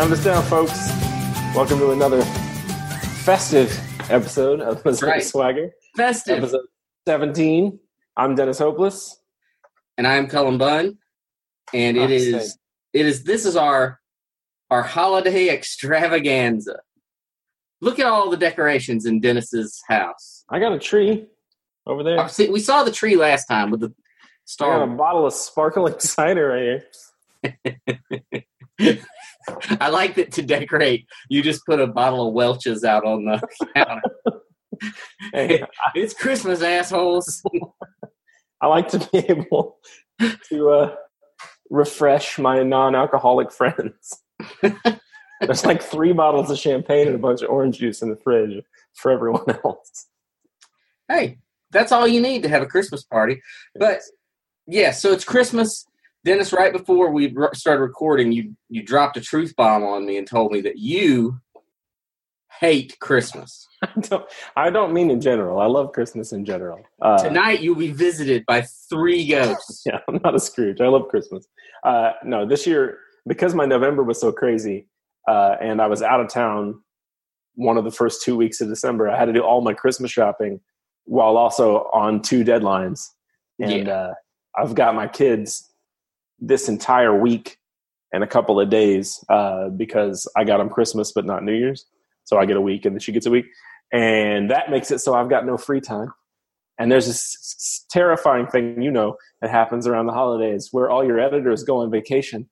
Count us down, folks. Welcome to another festive episode of Missouri right. Swagger. Festive. Episode 17. I'm Dennis Hopeless. and I'm Cullen Bunn, and it Ah, is it is this is our our holiday extravaganza. Look at all the decorations in Dennis's house. I got a tree over there. I see- We saw the tree last time with the I got a bottle of sparkling cider right here. I like that to decorate. You just put a bottle of Welch's out on the counter. Hey, it's Christmas, assholes. I like to be able to uh, refresh my non-alcoholic friends. There's like three bottles of champagne and a bunch of orange juice in the fridge for everyone else. hey, that's all you need to have a Christmas party. But yeah, so it's Christmas. Dennis, right before we started recording, you you dropped a truth bomb on me and told me that you hate Christmas. I don't, I don't mean in general. I love Christmas in general. Uh, Tonight you'll be visited by three ghosts. yeah, I'm not a Scrooge. I love Christmas. Uh, no, this year because my November was so crazy, uh, and I was out of town one of the first two weeks of December. I had to do all my Christmas shopping while also on two deadlines, and uh, I've got my kids this entire week and a couple of days uh, because I got them Christmas but not New Year's. So I get a week and then she gets a week, and that makes it so I've got no free time. And there's this terrifying thing, you know, that happens around the holidays where all your editors go on vacation,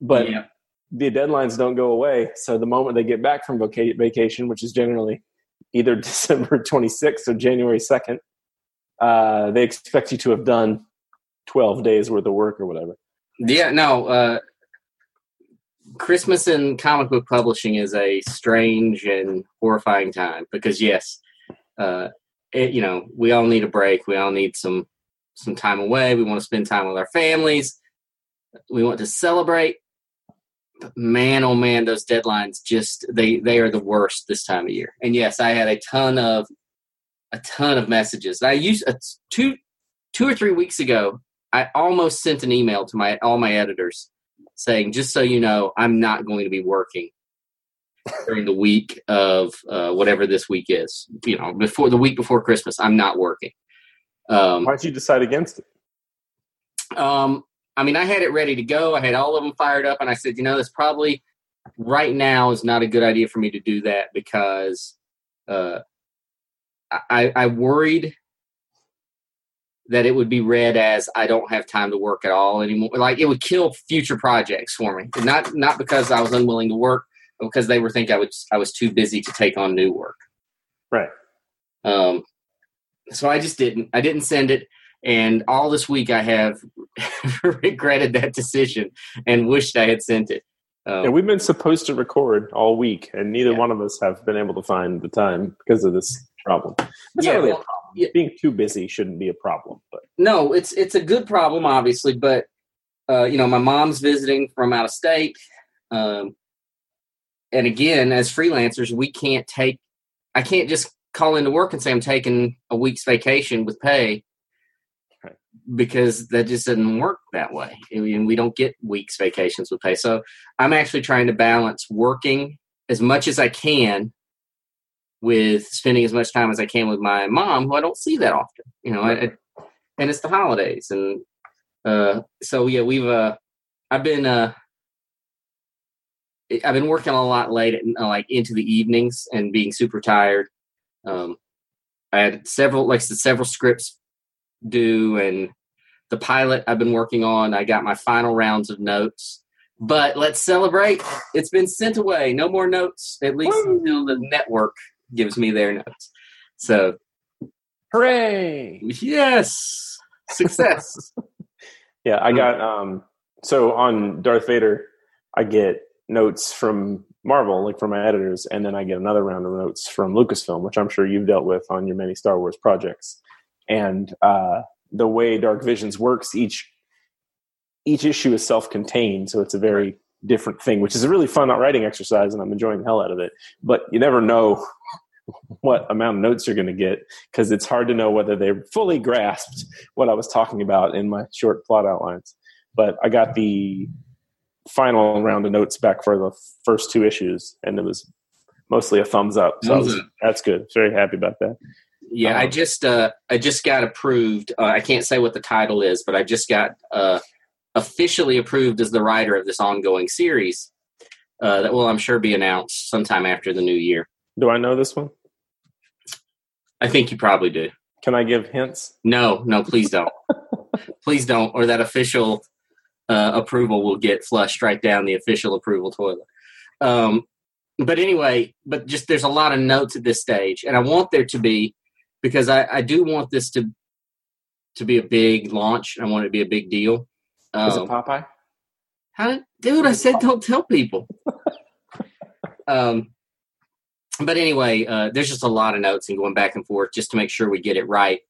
but Yeah. the deadlines don't go away. So the moment they get back from vaca- vacation, which is generally either December 26th or January 2nd, uh, they expect you to have done 12 days worth of work or whatever. Yeah, no. Uh, Christmas in comic book publishing is a strange and horrifying time because yes, uh, it, you know we all need a break. We all need some some time away. We want to spend time with our families. We want to celebrate. But man, oh man, those deadlines just they they are the worst this time of year. And yes, I had a ton of a ton of messages. I used uh, two two or three weeks ago. I almost sent an email to my all my editors saying, just so you know, I'm not going to be working during the week of uh, whatever this week is. You know, before the week before Christmas, I'm not working. Um, Why'd you decide against it? um, I mean, I had it ready to go. I had all of them fired up, and I said, you know, this probably right now is not a good idea for me to do that because uh, I, I worried that it would be read as I don't have time to work at all anymore. Like it would kill future projects for me. Not not because I was unwilling to work, but because they were think I was I was too busy to take on new work. Right. Um, so I just didn't. I didn't send it, and all this week I have regretted that decision and wished I had sent it. Um, And we've been supposed to record all week, and neither Yeah. one of us have been able to find the time because of this problem. It's Yeah, not really a problem. Yeah. Being too busy shouldn't be a problem, but no, it's it's a good problem, obviously, but uh, you know, my mom's visiting from out of state, um, and again, as freelancers, we can't take. I can't just call into work and say I'm taking a week's vacation with pay Right. because that just doesn't work that way. I mean, we don't get weeks vacations with pay. So I'm actually trying to balance working as much as I can with spending as much time as I can with my mom, who I don't see that often. You know, I, I, and it's the holidays, and uh, so yeah, we've uh, I've been uh, I've been working a lot late, at, uh, like into the evenings, and being super tired. Um, I had several, like several scripts due, and the pilot I've been working on. I got my final rounds of notes, but let's celebrate. It's been sent away. No more notes, at least Woo! until the network gives me their notes. So hooray! yes, success. Yeah. I got um so on Darth Vader, I get notes from Marvel, like from my editors, and then I get another round of notes from Lucasfilm, which I'm sure you've dealt with on your many Star Wars projects. And uh, the way Dark Visions works, each each issue is self-contained, so it's a very different thing, which is a really fun writing exercise, and I'm enjoying the hell out of it. But you never know what amount of notes you're going to get because it's hard to know whether they fully grasped what I was talking about in my short plot outlines. But I got the final round of notes back for the first two issues, and it was mostly a thumbs up. So Thumbs was- up. that's good. Very happy about that. Yeah, I Um, just uh, I just got approved. Uh, I can't say what the title is, but I just got uh, officially approved as the writer of this ongoing series. Uh, that will, I'm sure, be announced sometime after the new year. Do I know this one? I think you probably do. Can I give hints? No, no, please don't. please don't, or that official uh, approval will get flushed right down the official approval toilet. Um, but anyway, but just there's a lot of notes at this stage, and I want there to be because I, I do want this to to be a big launch. I want it to be a big deal. Is it Um, Popeye? how did, dude? I said don't tell people. um, but anyway, uh, there's just a lot of notes and going back and forth just to make sure we get it right.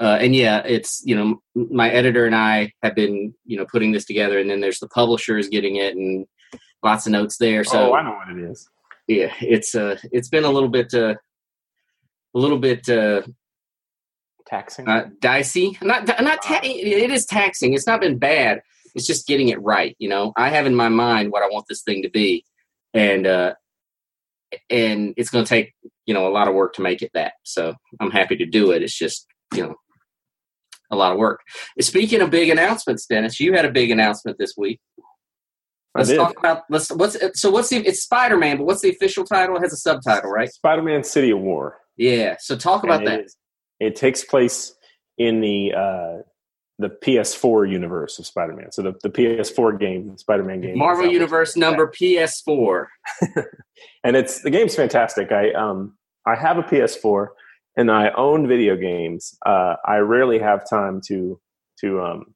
Uh, and yeah, it's you know my editor and I have been you know putting this together, and then there's the publishers getting it, and lots of notes there. So oh, I know what it is. yeah, it's uh it's been a little bit uh, a little bit uh, Taxing. uh, dicey. Not not ta- it is taxing. It's not been bad. It's just getting it right. You know, I have in my mind what I want this thing to be, and uh, and it's going to take you know a lot of work to make it that. So I'm happy to do it. It's just you know a lot of work. Speaking of big announcements, Dennis, you had a big announcement this week. Let's talk about let's what's so what's the it's Spider Man, but what's the official title? It has a subtitle, right? Spider-Man: City of War. Yeah. So talk about And it that. is- It takes place in the uh, the PS4 universe of Spider-Man. So the, the PS4 game, Spider-Man game, Marvel. Universe number PS4. and it's the game's fantastic. I um I have a PS4 and I own video games. Uh, I rarely have time to to um,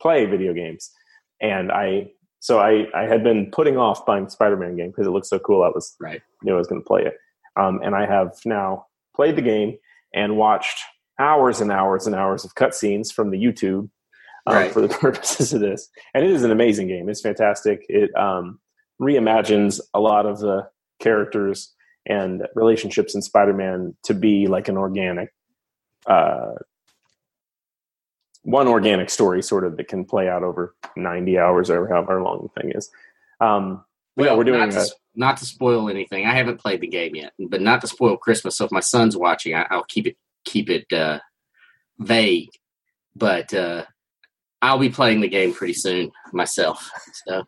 play video games, and I so I I had been putting off buying the Spider-Man game because it looked so cool. I was Right. knew I was going to play it, um, and I have now played the game and watched hours and hours and hours of cutscenes from the YouTube um, Right. for the purposes of this. And it is an amazing game. It's fantastic. It um, reimagines a lot of the characters and relationships in Spider-Man to be like an organic, uh, one organic story, sort of that can play out over ninety hours or however long the thing is. Um, but yeah, we're doing. not to, a- s- not to spoil anything. I haven't played the game yet, but not to spoil Christmas. So if my son's watching, I, I'll keep it keep it uh, vague. But uh, I'll be playing the game pretty soon myself. So,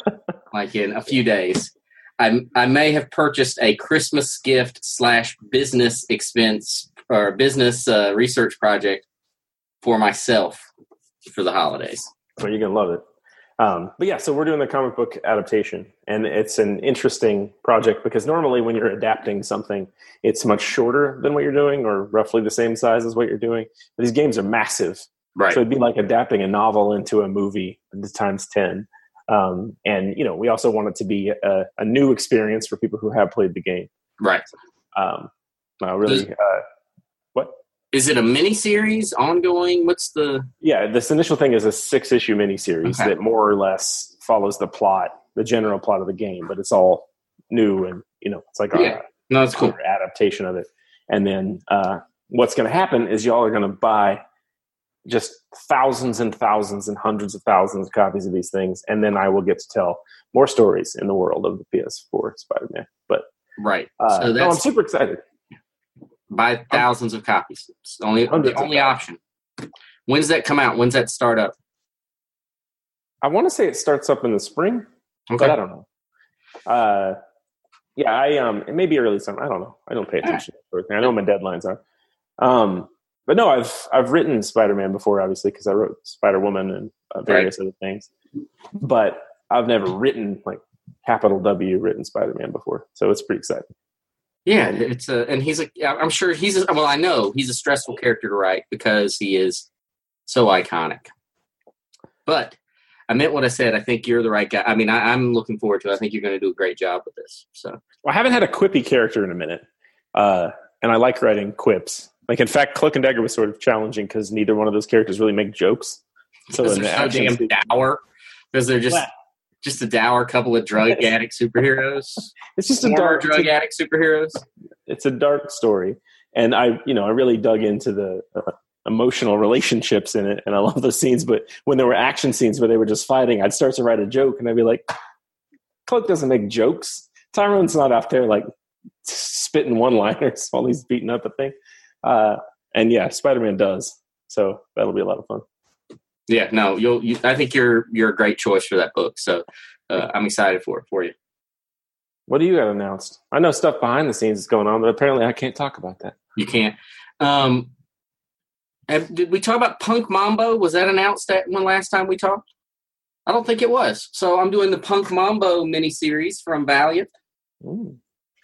like in a few days, I I may have purchased a Christmas gift slash business expense or business uh, research project for myself for the holidays. Well, you're gonna love it. Um, but yeah, so we're doing the comic book adaptation, and it's an interesting project because normally when you're adapting something, it's much shorter than what you're doing, or roughly the same size as what you're doing. But these games are massive, Right. so it'd be like adapting a novel into a movie times ten. Um, and you know, we also want it to be a, a new experience for people who have played the game. right. Um, uh, really, uh, what? Is it a mini series ongoing? What's the Yeah, this initial thing is a six issue miniseries Okay. that more or less follows the plot, the general plot of the game, but it's all new and you know, it's like Yeah. our, No, it's cool. adaptation of it. And then uh, what's going to happen is y'all are going to buy just thousands and thousands and hundreds of thousands of copies of these things, and then I will get to tell more stories in the world of the PS4 Spider-Man. But Right. uh, So no, I'm super excited. Buy thousands of copies. It's only the only option. When's that come out? When's that start up? I want to say it starts up in the spring, but I don't know. Uh, yeah, I um, it may be early summer. I don't know. I don't pay attention to everything. I know what my deadlines are. Um, but no, I've I've written Spider Man before, obviously, because I wrote Spider Woman and uh, various other things. But I've never written like capital W written Spider Man before, so it's pretty exciting. Yeah, it's a and he's a. I'm sure he's a, well. I know he's a stressful character to write because he is so iconic. But I meant what I said. I think you're the right guy. I mean, I, I'm looking forward to. it. I think you're going to do a great job with this. So Well, I haven't had a quippy character in a minute, uh, and I like writing quips. Like in fact, Cloak and Dagger was sort of challenging because neither one of those characters really make jokes. So the they're so damn dour. Because they're just Well- just a dour couple of drug addict superheroes. it's just a dark, drug addict superheroes. it's a dark story and i you know i really dug into the uh, emotional relationships in it, and I love those scenes. But when there were action scenes where they were just fighting, I'd start to write a joke, and I'd be like, Cloak doesn't make jokes. Tyrone's not out there like spitting one-liners while he's beating up a thing. Uh, and yeah, Spider-Man does. So that'll be a lot of fun. Yeah, no, you'll. You, I think you're you're a great choice for that book. So uh, I'm excited for it for you. What do you got announced? I know stuff behind the scenes is going on, but apparently I can't talk about that. You can't. Um, did we talk about Punk Mambo? Was that announced that one last time we talked? I don't think it was. So I'm doing the Punk Mambo miniseries from Valiant. Ooh,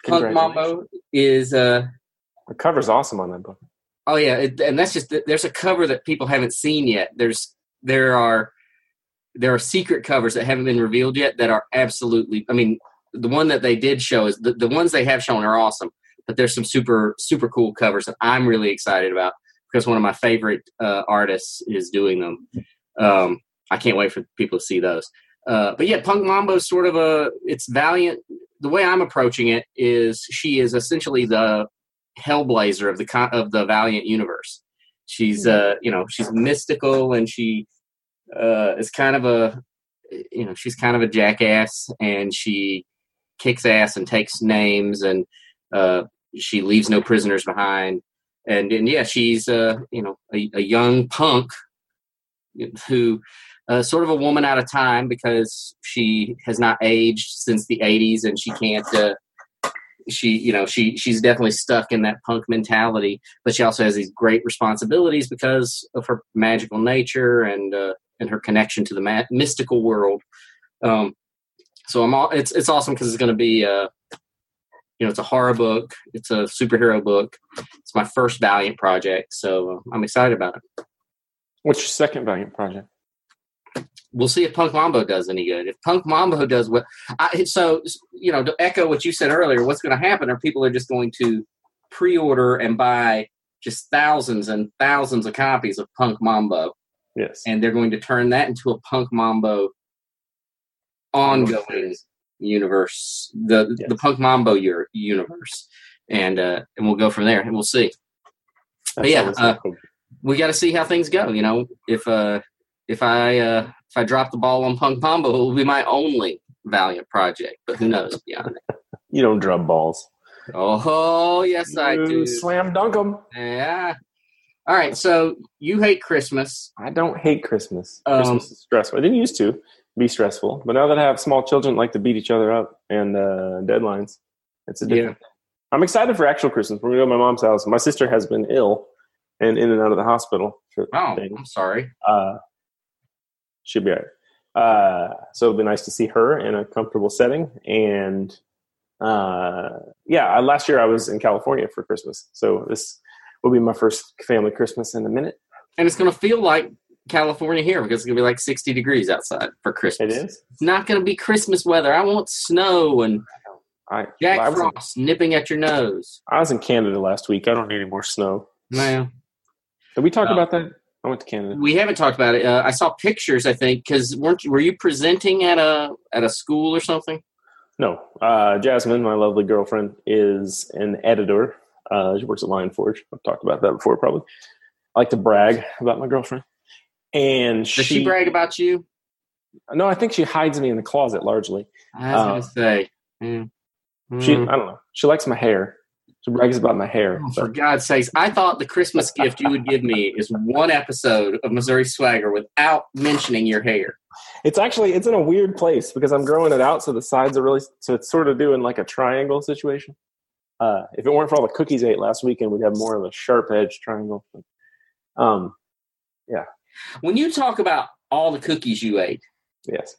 Punk Mambo is uh, the cover's awesome on that book. Oh yeah, it, and that's just there's a cover that people haven't seen yet. There's there are there are secret covers that haven't been revealed yet that are absolutely. I mean, the one that they did show is the, the ones they have shown are awesome, but there's some super super cool covers that I'm really excited about because one of my favorite uh, artists is doing them. Um, I can't wait for people to see those. Uh, but yeah, Punk Mambo is sort of a it's Valiant. The way I'm approaching it is she is essentially the Hellblazer of the of the Valiant universe. She's hmm. uh you know she's mystical and she uh is kind of a you know she's kind of a jackass and she kicks ass and takes names and uh, she leaves no prisoners behind. And and yeah, she's uh, you know a, a young punk who uh, sort of a woman out of time because she has not aged since the 80s and she can't uh, she you know she she's definitely stuck in that punk mentality. But she also has these great responsibilities because of her magical nature and uh, and her connection to the ma- mystical world. Um, so I'm all it's it's awesome because it's going to be uh you know it's a horror book, it's a superhero book. It's my first Valiant project, so uh, I'm excited about it. What's your second Valiant project? We'll see if Punk Mambo does any good. If Punk Mambo does what, I, so you know, to echo what you said earlier, what's going to happen are people are just going to pre-order and buy just thousands and thousands of copies of Punk Mambo. Yes, and they're going to turn that into a Punk Mambo ongoing universe, the yes. the Punk Mambo universe, and uh, and we'll go from there, and we'll see. But yeah, uh, we got to see how things go. You know, if uh, if I uh, if I drop the ball on Punk Mambo, it will be my only Valiant project. But who knows beyond that? you don't drop balls. Oh yes, you I do. Slam dunk them. Yeah. All right, so you hate Christmas. I don't hate Christmas. Um, Christmas is stressful. I didn't used to be stressful. But now that I have small children like to beat each other up and uh, deadlines, it's a different. Yeah. I'm excited for actual Christmas. We're gonna go to my mom's house. My sister has been ill and in and out of the hospital. Oh, things. I'm sorry. Uh, she'll be all right. Uh, so it'll be nice to see her in a comfortable setting. And uh, yeah, last year I was in California for Christmas, so this will be my first family Christmas in a minute. And it's going to feel like California here because it's gonna be like 60 degrees outside for Christmas. It is. It's not gonna be Christmas weather. I want snow and I, Jack well, Frost in, nipping at your nose. I was in Canada last week. I don't need any more snow. Well, did we talk uh, about that? I went to Canada. We haven't talked about it. Uh, I saw pictures. I think because weren't you, were you presenting at a at a school or something? No, uh, Jasmine, my lovely girlfriend, is an editor. Uh, she works at Lion Forge. I've talked about that before, probably. I like to brag about my girlfriend. And does she, she brag about you? No, I think she hides me in the closet largely. I was uh, gonna say. Mm. She, I don't know. She likes my hair. She brags about my hair. Oh, for God's sakes, I thought the Christmas gift you would give me is one episode of Missouri Swagger without mentioning your hair. It's actually it's in a weird place because I'm growing it out, so the sides are really so it's sort of doing like a triangle situation. Uh, if it weren't for all the cookies I ate last weekend, we'd have more of a sharp edge triangle. Um, yeah, when you talk about all the cookies you ate, yes,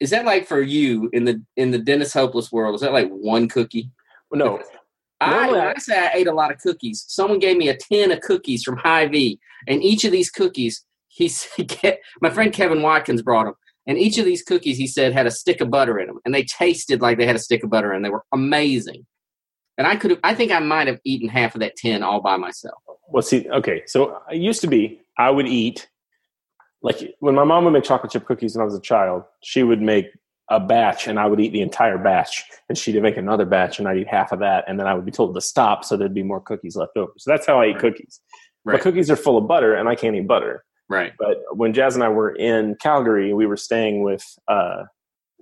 is that like for you in the in the Dennis Hopeless world? Is that like one cookie? Well, no. I, I say I ate a lot of cookies, someone gave me a tin of cookies from Hy-Vee, and each of these cookies, he said, my friend Kevin Watkins brought them, and each of these cookies, he said, had a stick of butter in them, and they tasted like they had a stick of butter, and they were amazing. And I could have, I think I might have eaten half of that tin all by myself. Well, see, okay, so I used to be I would eat like when my mom would make chocolate chip cookies when I was a child, she would make a batch and I would eat the entire batch and she'd make another batch and I'd eat half of that and then I would be told to stop so there'd be more cookies left over. So that's how I eat cookies. But cookies are full of butter, and I can't eat butter. Right. But when Jazz and I were in Calgary, we were staying with uh,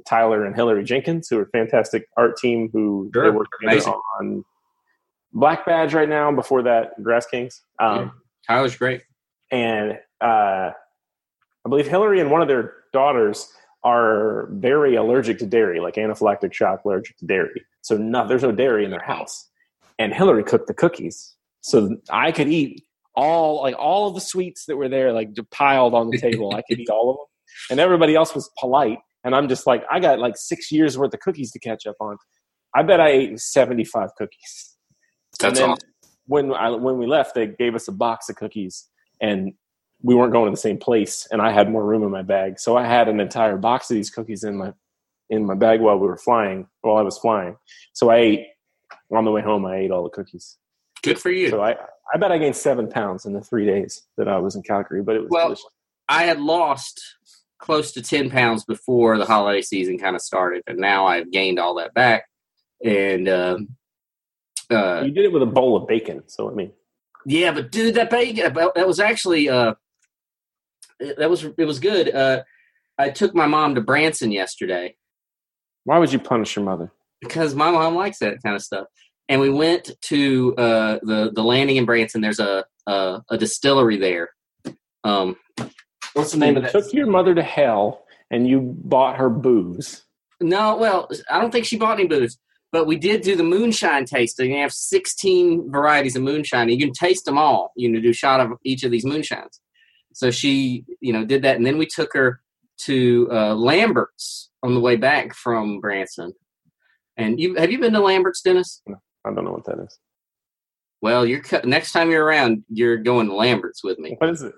Tyler and Hilary Jenkins, who are a fantastic art team who Sure. they work on Black Badge right now. Before that, Grass Kings. Um, Yeah. Tyler's great. And uh, I believe Hilary and one of their daughters are very allergic to dairy, like anaphylactic shock allergic to dairy. So no, there's no dairy in their house. And Hilary cooked the cookies, so I could eat all like all of the sweets that were there, like piled on the table. I could eat all of them, and everybody else was polite. And I'm just like, I got like six years worth of cookies to catch up on. I bet I ate 75 cookies. That's awesome. when I, when we left, they gave us a box of cookies, and we weren't going to the same place. And I had more room in my bag, so I had an entire box of these cookies in my in my bag while we were flying. While I was flying, so I ate on the way home. I ate all the cookies. Good for you. So I I bet I gained seven pounds in the three days that I was in Calgary. But it was Well, delicious. I had lost close to 10 pounds before the holiday season kind of started, and now I've gained all that back. And um, uh, you did it with a bowl of bacon. So I mean, yeah, but dude, that bacon that was actually uh, that was it was good. Uh, I took my mom to Branson yesterday why would you punish your mother? because my mom likes that kind of stuff. And we went to uh, the the landing in Branson. There's a a, a distillery there. Um, what's the name of that? took your mother to hell, and you bought her booze. No, well, I don't think she bought any booze, but we did do the moonshine tasting. They have 16 varieties of moonshine. You can taste them all. You can do a shot of each of these moonshines. So she, you know, did that, and then we took her to uh, Lambert's on the way back from Branson. And you have you been to Lambert's, Dennis? I don't know what that is. Well, you're next time you're around, you're going to Lambert's with me. What is it?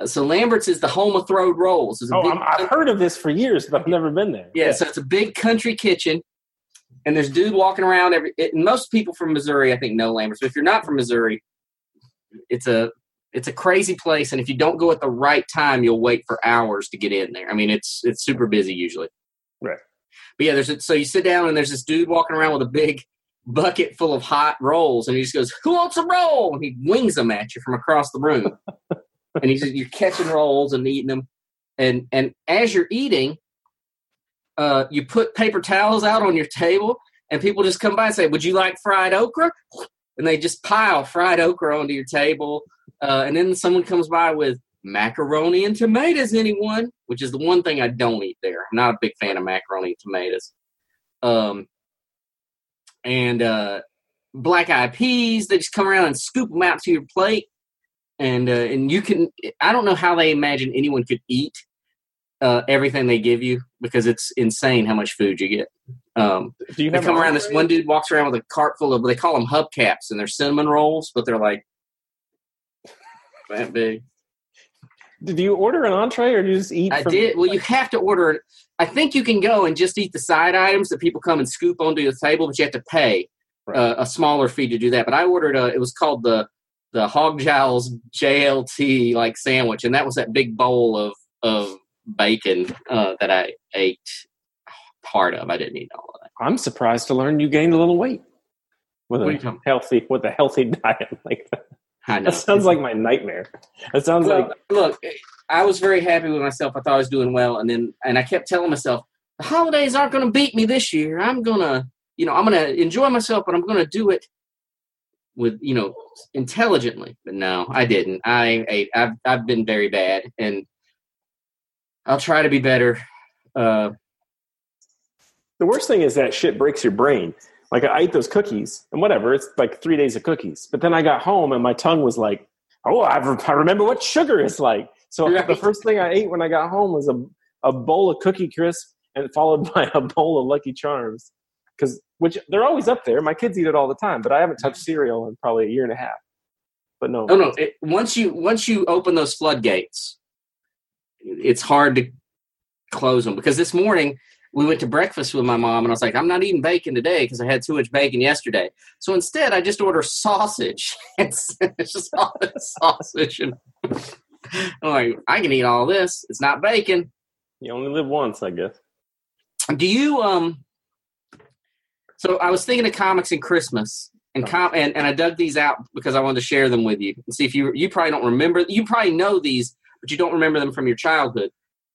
Uh, So Lambert's is the home of throwed rolls. It's a Oh, I'm, I've heard of this for years, but I've never been there. Yeah, so it's a big country kitchen, and there's dude walking around. Every it, most people from Missouri, I think, know lambert But if you're not from Missouri, it's a it's a crazy place, and if you don't go at the right time, you'll wait for hours to get in there. I mean, it's it's super busy usually. Right. But yeah, there's a, so you sit down and there's this dude walking around with a big bucket full of hot rolls, and he just goes, "Who wants a roll?" And he wings them at you from across the room, and he's you're catching rolls and eating them, and and as you're eating, uh, you put paper towels out on your table, and people just come by and say, "Would you like fried okra?" And they just pile fried okra onto your table, uh, and then someone comes by with macaroni and tomatoes. Anyone? Which is the one thing I don't eat there. I'm not a big fan of macaroni and tomatoes. Um, and uh, black eyed peas. They just come around and scoop them out to your plate, and uh, and you can. I don't know how they imagine anyone could eat uh, everything they give you because it's insane how much food you get. Um, Do you they come around. This one dude walks around with a cart full of. They call them hubcaps, and they're cinnamon rolls, but they're like that big. Did you order an entree or do you just eat? I did. Well, you have to order it. I think you can go and just eat the side items that people come and scoop onto the table, but you have to pay Right. uh, a smaller fee to do that. But I ordered a. It was called the the Hog Giles JLT like sandwich, and that was that big bowl of of bacon uh, that I ate part of. I didn't eat all of that. I'm surprised to learn you gained a little weight with What a healthy with a healthy diet like that. That sounds like my nightmare. That sounds Well, like look, I was very happy with myself. I thought I was doing well, and then and I kept telling myself the holidays aren't going to beat me this year. I'm gonna, you know, I'm gonna enjoy myself, but I'm gonna do it with you know intelligently. But no, I didn't. I ate. I've I've been very bad, and I'll try to be better. Uh, the worst thing is that shit breaks your brain. Like I ate those cookies and whatever. It's like three days of cookies. But then I got home and my tongue was like, oh, I, re- I remember what sugar is like. So Right. the first thing I ate when I got home was a, a bowl of Cookie Crisp and followed by a bowl of Lucky Charms. Because which they're always up there. My kids eat it all the time, but I haven't touched cereal in probably a year and a half. But no, Oh no! It, once you once you open those floodgates, it's hard to close them. Because this morning we went to breakfast with my mom, and I was like, "I'm not eating bacon today because I had too much bacon yesterday." So instead, I just order sausage it's just all this sausage, and I'm like, "I can eat all this. It's not bacon." you only live once, I guess. Do you um? So I was thinking of comics and Christmas, And, com- and and I dug these out because I wanted to share them with you and see if you you probably don't remember you probably know these but you don't remember them from your childhood.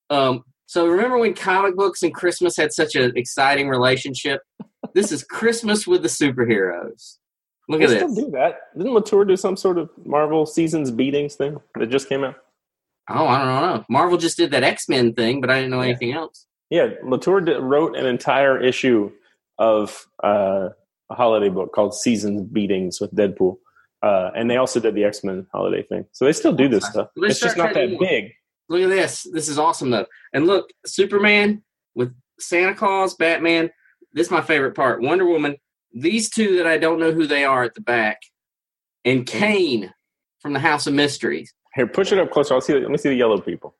Um, so remember when comic books and Christmas had such an exciting relationship? this is Christmas with the superheroes. Look They at still this. do that. Didn't Latour do some sort of Marvel seasons beatings thing that just came out? Oh, I don't know. Marvel just did that X Men thing, but I didn't know Yeah. anything else. Yeah, Latour did, wrote an entire issue of uh, a holiday book called Seasons Beatings with Deadpool. Uh, and they also did the X Men holiday thing. So they still do this stuff. Let's It's just not that big. Look at this. This is awesome though. And look, Superman with Santa Claus, Batman. This is my favorite part. Wonder Woman. These two that I don't know who they are at the back, and Cain from the House of Mysteries. Here, push it up closer. I'll see. Let me see the yellow people.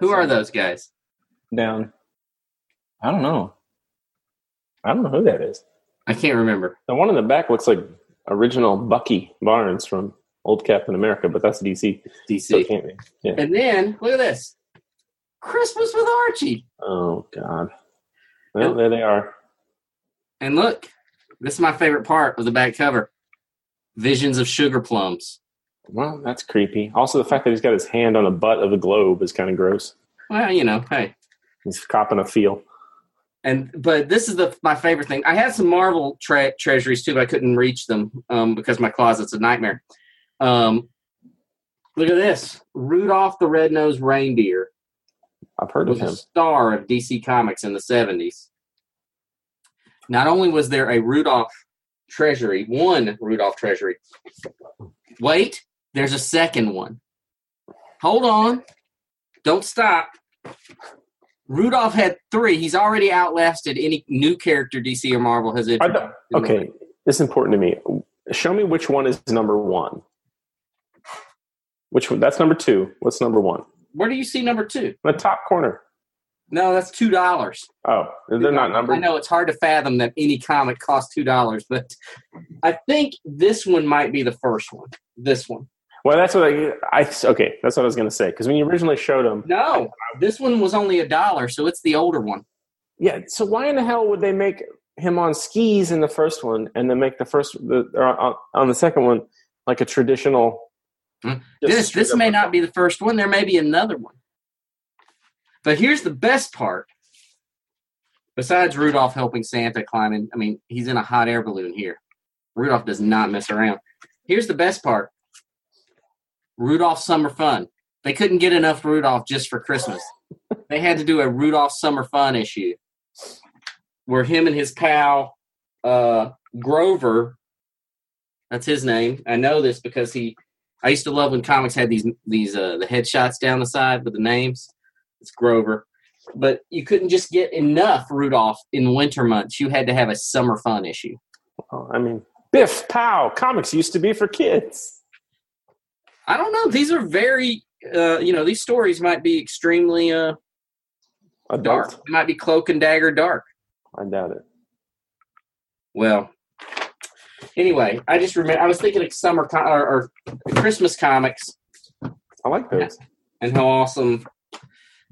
Who are those guys? Down. I don't know. I don't know who that is. I can't remember. The one in the back looks like original Bucky Barnes from Old Captain America, but that's DC. So DC. can't be. Yeah. And then look at this. Christmas with Archie. Oh God. Well, there they are. And look, this is my favorite part of the back cover. Visions of sugar plums. Well, that's creepy. Also, the fact that he's got his hand on the butt of the globe is kind of gross. Well, you know, hey. He's copping a feel. And but this is the my favorite thing. I had some Marvel tre- treasuries too, but I couldn't reach them um, because my closet's a nightmare. Um, look at this: Rudolph the Red-Nosed Reindeer I've heard of was a him. star of DC Comics in the '70s. Not only was there a Rudolph treasury, one Rudolph treasury. Wait, there's a second one. Hold on, don't stop. Rudolph had three. He's already outlasted any new character DC or Marvel has introduced. the- okay, this is important to me. Show me which one is number one. Which one? That's number two. What's number one? Where do you see number two? The top corner. No, that's two dollars. Oh, they're not numbered. I know it's hard to fathom that any comic costs two dollars, but I think this one might be the first one. This one. Well, that's what I. I okay, that's what I was going to say. Because when you originally showed them, No, this one was only a dollar, so it's the older one. yeah. So why in the hell would they make him on skis in the first one, and then make the first the or on, on the second one like a traditional? Hmm. This this may not be the first one. There may be another one. But here's the best part. Besides Rudolph helping Santa climb in, I mean, he's in a hot air balloon here. Rudolph does not mess around. Here's the best part. Rudolph Summer Fun. They couldn't get enough Rudolph just for Christmas. They had to do a Rudolph Summer Fun issue where him and his pal uh, Grover, that's his name. I know this because he I used to love when comics had these these uh, the headshots down the side with the names. It's Grover, but you couldn't just get enough Rudolph in winter months. You had to have a summer fun issue. Oh, I mean, Biff Pow. Comics used to be for kids. I don't know. These are very, uh, you know, these stories might be extremely uh, dark. It might be cloak and dagger dark. I doubt it. Well, anyway, I just remember I was thinking of summer com- or, or Christmas comics I like those. and how awesome,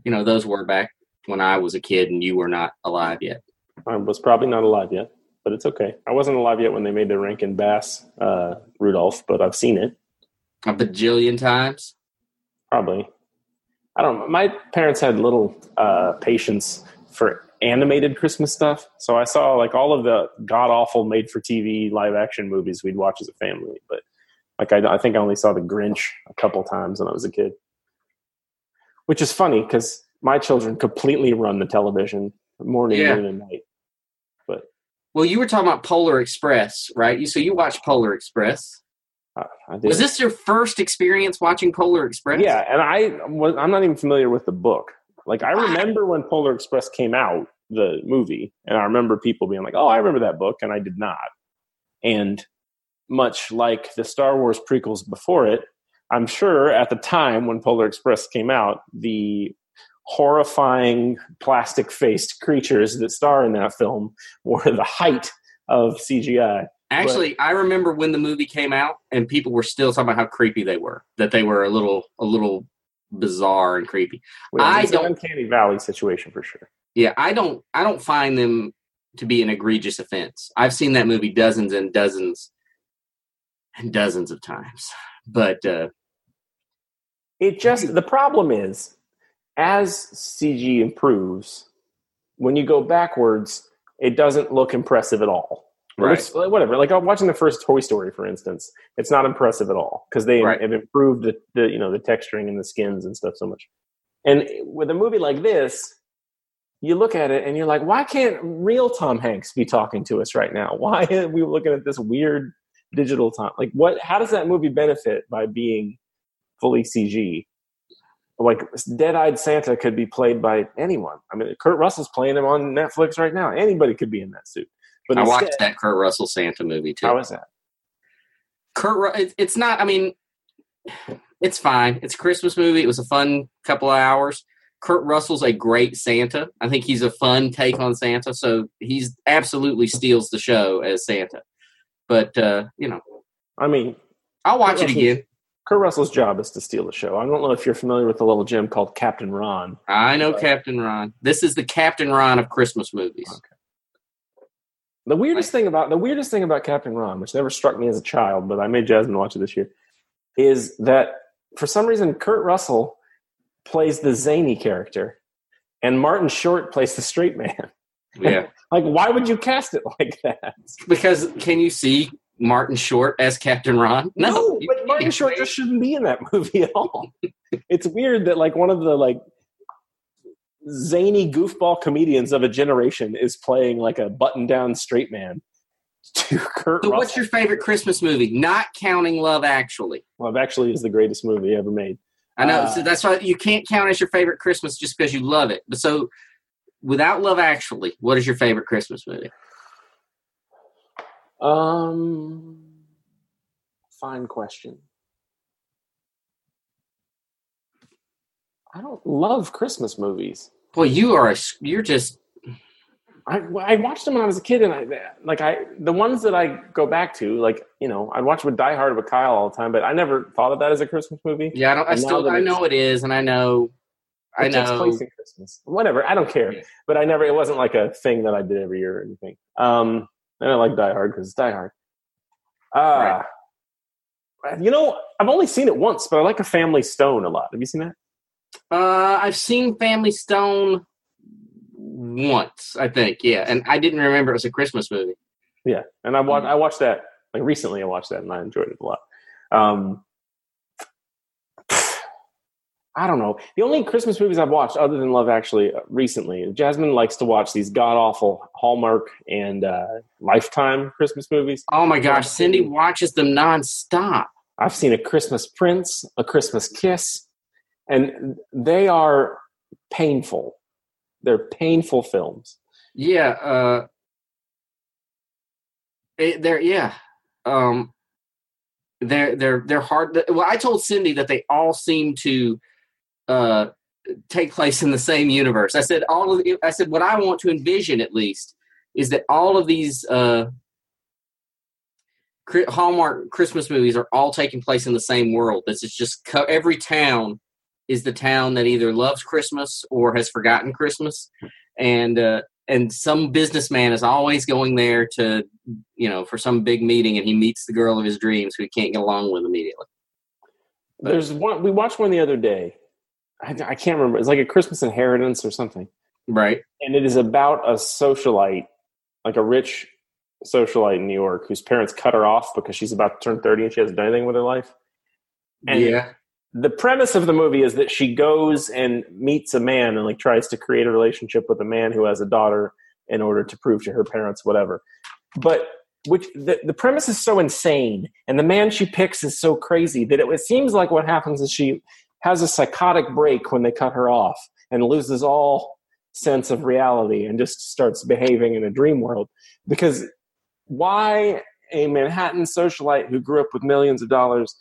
you know, those were back when I was a kid and you were not alive yet. I was probably not alive yet, but it's okay. I wasn't alive yet when they made the Rankin Bass uh, Rudolph, but I've seen it. A bajillion times. Probably. I don't know. My parents had little uh, patience for animated Christmas stuff, so I saw like all of the god awful made for TV live action movies we'd watch as a family. But like I, I think I only saw The Grinch a couple times when I was a kid, which is funny because my children completely run the television morning, Yeah. noon, and night. But well, you were talking about Polar Express, right? You so you watched Polar Express. I, I. Was this your first experience watching Polar Express? Yeah, and I was, I'm not even familiar with the book. Like I ah. remember when Polar Express came out, the movie, and I remember people being like, "Oh, I remember that book," and I did not. And much like the Star Wars prequels before it, I'm sure at the time when Polar Express came out, the horrifying plastic faced creatures that star in that film were the height of CGI. Actually, I remember when the movie came out and people were still talking about how creepy they were. That they were a little a little bizarre and creepy. I it's an don't- uncanny valley situation for sure. Yeah, I don't I don't find them to be an egregious offense. I've seen that movie dozens and dozens and dozens of times, but uh, it just the problem is as CG improves, when you go backwards, it doesn't look impressive at all. Right. Looks- whatever. Like I'm watching the first Toy Story, for instance, it's not impressive at all because they Right. have improved the, the you know the texturing and the skins and stuff so much. And with a movie like this, you look at it and you're like, why can't real Tom Hanks be talking to us right now? Why are we looking at this weird digital Tom? Like, what? How does that movie benefit by being fully CG? Like, Dead-Eyed Santa could be played by anyone. I mean, Kurt Russell's playing him on Netflix right now. Anybody could be in that suit. But I instead, watched that Kurt Russell Santa movie too. How is that? Kurt, it's not. I mean, it's fine. It's a Christmas movie. It was a fun couple of hours. Kurt Russell's a great Santa. I think he's a fun take on Santa. So he's absolutely steals the show as Santa. But uh, you know, I mean, I'll watch Kurt it again. Kurt Russell's job is to steal the show. I don't know if you're familiar with the little gym called Captain Ron. I know Captain Ron. This is the Captain Ron of Christmas movies. The weirdest thing about the weirdest thing about Captain Ron, which never struck me as a child, but I made Jasmine watch it this year, is that for some reason Kurt Russell plays the zany character, and Martin Short plays the straight man. Yeah, Like, why would you cast it like that? because can you see Martin Short as Captain Ron? No, you but Martin. Short just shouldn't be in that movie at all. it's weird that like one of the like zany goofball comedians of a generation is playing like a button-down straight man to Kurt So Russell. what's your favorite Christmas movie? Not counting Love Actually. Love Actually is the greatest movie ever made. I know. Uh, so that's why you can't count as your favorite Christmas just because you love it. But so, without Love Actually, what is your favorite Christmas movie? Um, fine question. I don't love Christmas movies. Boy, you are a, you're just I, I watched them when I was a kid, and I like I the ones that I go back to, like you know, I watch with Die Hard with Kyle all the time, but I never thought of that as a Christmas movie. yeah. I don't. I still I know it is, and I know I It takes know. place in Christmas. Whatever, I don't care. Yeah. But I never. It wasn't like a thing that I did every year or anything. Um, and I like Die Hard because it's Die Hard. Uh, You know, I've only seen it once, but I like A Family Stone a lot. Have you seen that? Uh, I've seen Family Stone once, I think. Yeah, and I didn't remember it was a Christmas movie. Yeah, and I watched. Mhm. I watched that like recently. I watched that and I enjoyed it a lot. Um, I don't know. The only Christmas movies I've watched, other than Love Actually, uh, recently, Jasmine likes to watch these god awful Hallmark and uh, Lifetime Christmas movies. Oh my gosh, Cindy watches them nonstop. I've seen a Christmas Prince, a Christmas Kiss, and they are painful. They're painful films. Yeah, uh, it, they're yeah, um, they're they're they're hard. Well, I told Cindy that they all seem to uh take place in the same universe. I said all of I said what I want to envision at least is that all of these uh Hallmark Christmas movies are all taking place in the same world. This is just every town is the town that either loves Christmas or has forgotten Christmas, and uh, and some businessman is always going there to you know for some big meeting, and he meets the girl of his dreams who he can't get along with immediately. There's one we watched one the other day. I, I can't remember. It's like a Christmas inheritance or something. Right? and it is about a socialite, like a rich socialite in New York, whose parents cut her off because she's about to turn thirty and she hasn't done anything with her life. And yeah. The premise of the movie is that she goes and meets a man and like tries to create a relationship with a man who has a daughter in order to prove to her parents whatever. But which the, the premise is so insane and the man she picks is so crazy that it, it seems like what happens is she has a psychotic break when they cut her off and loses all sense of reality and just starts behaving in a dream world because why a manhattan socialite who grew up with millions of dollars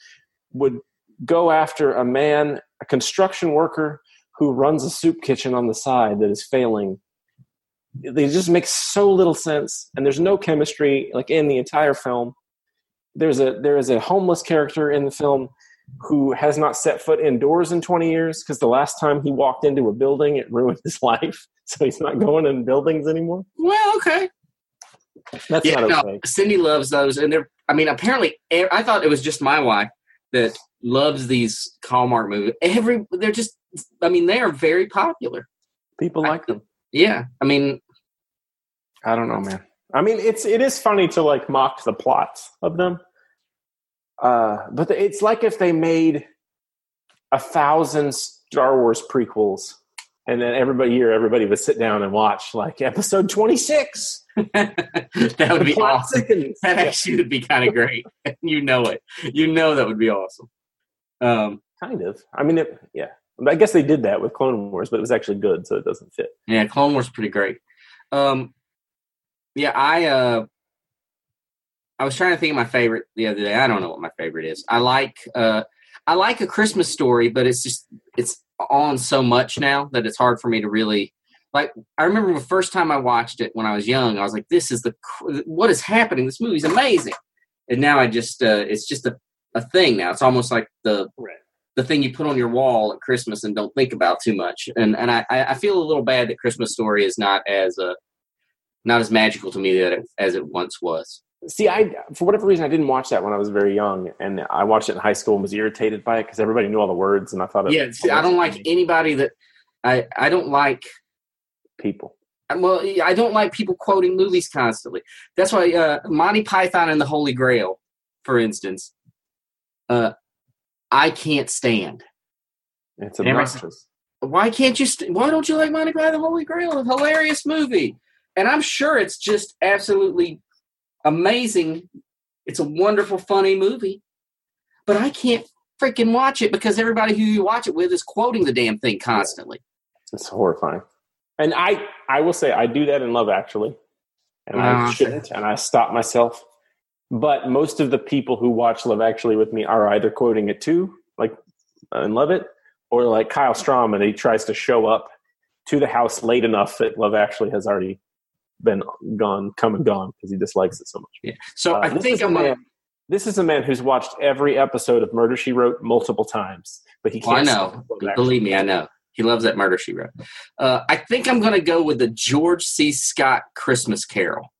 would go after a man a construction worker who runs a soup kitchen on the side that is failing they just make so little sense and there's no chemistry like in the entire film there's a there is a homeless character in the film who has not set foot indoors in 20 years because the last time he walked into a building it ruined his life so he's not going in buildings anymore Well, okay. That's yeah, not no, okay. Cindy loves those, and they're. I mean, apparently, I thought it was just my wife that loves these Hallmark movies. Every they're just. I mean, they are very popular. People I- like them. Yeah, I mean, I don't know, man. I mean, it's it is funny to like mock the plots of them, uh, but it's like if they made a thousand Star Wars prequels, and then everybody year everybody would sit down and watch like Episode Twenty Six. that would be awesome. That actually would be kind of great. you know it. You know that would be awesome. Um, Kind of. I mean, it, yeah. I guess they did that with Clone Wars, but it was actually good, so it doesn't fit. yeah, Clone Wars is pretty great. Um, yeah, I uh, I was trying to think of my favorite the other day. I don't know what my favorite is. I like uh, I like a Christmas story, but it's just it's on so much now that it's hard for me to really like. I remember the first time I watched it when I was young. I was like, "This is the what is happening? This movie's amazing." And now I just uh, it's just a a thing now. It's almost like the Right. the thing you put on your wall at Christmas and don't think about too much. And and I I feel a little bad that Christmas Story is not as uh not as magical to me that it, as it once was. See, I for whatever reason I didn't watch that when I was very young, and I watched it in high school and was irritated by it because everybody knew all the words, and I thought, it Yeah, see, I don't like anybody that I I don't like people. well I don't like people quoting movies constantly. That's why uh, Monty Python and the Holy Grail, for instance, uh, I can't stand. It's Every- obnoxious. Why can't you? St- why don't you like Monty Python and the Holy Grail? A hilarious movie, and I'm sure it's just absolutely amazing. It's a wonderful, funny movie, but I can't freaking watch it because everybody who you watch it with is quoting the damn thing constantly. It's horrifying. And I, I will say, I do that in Love Actually, and Ah, I shouldn't, and I stop myself. But most of the people who watch Love Actually with me are either quoting it too, like and love it, or like Kyle Strom, and he tries to show up to the house late enough that Love Actually has already been gone, come and gone because he dislikes it so much. Yeah. So Uh, I think I'm man- This is a man who's watched every episode of Murder She Wrote multiple times, but he I can't. know. stand Love Actually. Believe me, I know. He loves that murder she wrote. Uh, I think I'm going to go with the George C. Scott Christmas Carol.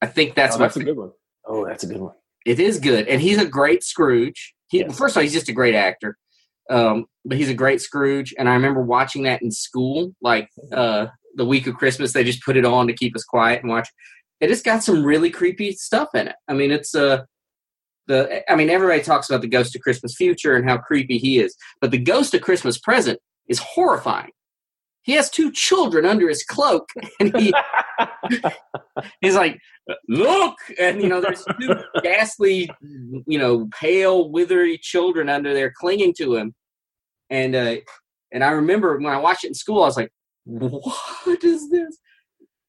I think that's oh, my that's a good one. Oh, that's a good one. It is good, and he's a great Scrooge. He, Yes. First of all, he's just a great actor, um, but he's a great Scrooge. And I remember watching that in school, like uh, the week of Christmas. They just put it on to keep us quiet and watch. It has got some really creepy stuff in it. I mean, it's uh, the. I mean, everybody talks about the Ghost of Christmas Future and how creepy he is, but the Ghost of Christmas Present is horrifying. He has two children under his cloak, and he he's like, look, and you know, there's two ghastly, you know, pale, withery children under there clinging to him, and uh, and I remember when I watched it in school, I was like, what is this?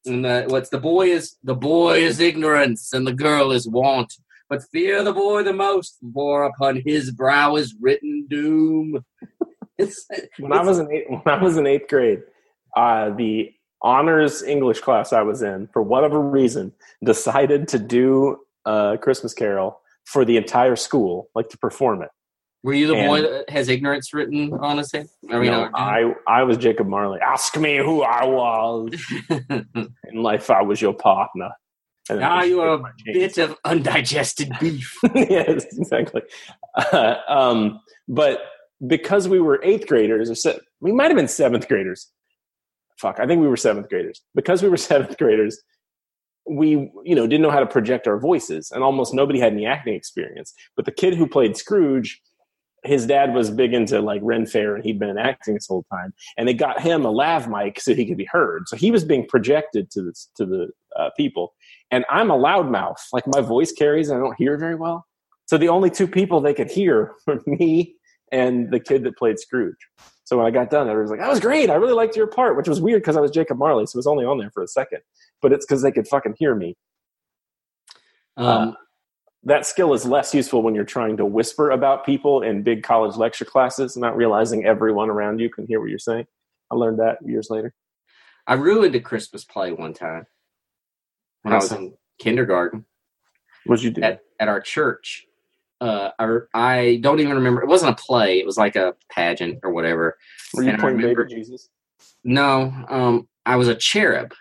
And uh, what's the boy is the boy is ignorance, and the girl is want. But fear the boy the most, for upon his brow is written doom. It's, when I was in eighth, when I was in eighth grade, uh, the honors English class I was in, for whatever reason, decided to do a Christmas Carol for the entire school, like to perform it. were you the And- boy that has ignorance written on his head? I mean, No, I I was Jacob Marley. Ask me who I was in life. I was your partner. And now you are a bit of undigested beef. yes, exactly. Uh, um, but because we were eighth graders, or se- we might have been seventh graders. Fuck, I think we were seventh graders. Because we were seventh graders, we you know didn't know how to project our voices, and almost nobody had any acting experience. But the kid who played Scrooge, his dad was big into like Ren Fair, and he'd been acting this whole time. And they got him a lav mic so he could be heard. So he was being projected to the to the uh, people and I'm a loudmouth. Like my voice carries and I don't hear very well. So the only two people they could hear were me and the kid that played Scrooge. So when I got done, everyone was like, "That was great. I really liked your part," which was weird because I was Jacob Marley, so it was only on there for a second. But it's because they could fucking hear me. Um, That skill is less useful when you're trying to whisper about people in big college lecture classes, not realizing everyone around you can hear what you're saying. I learned that years later. I ruined a Christmas play one time when I was in kindergarten What'd you do? at, at our church. Uh, I, I don't even remember. It wasn't a play. It was like a pageant or whatever. Were you and playing remember- baby Jesus? No, um, I was a cherub.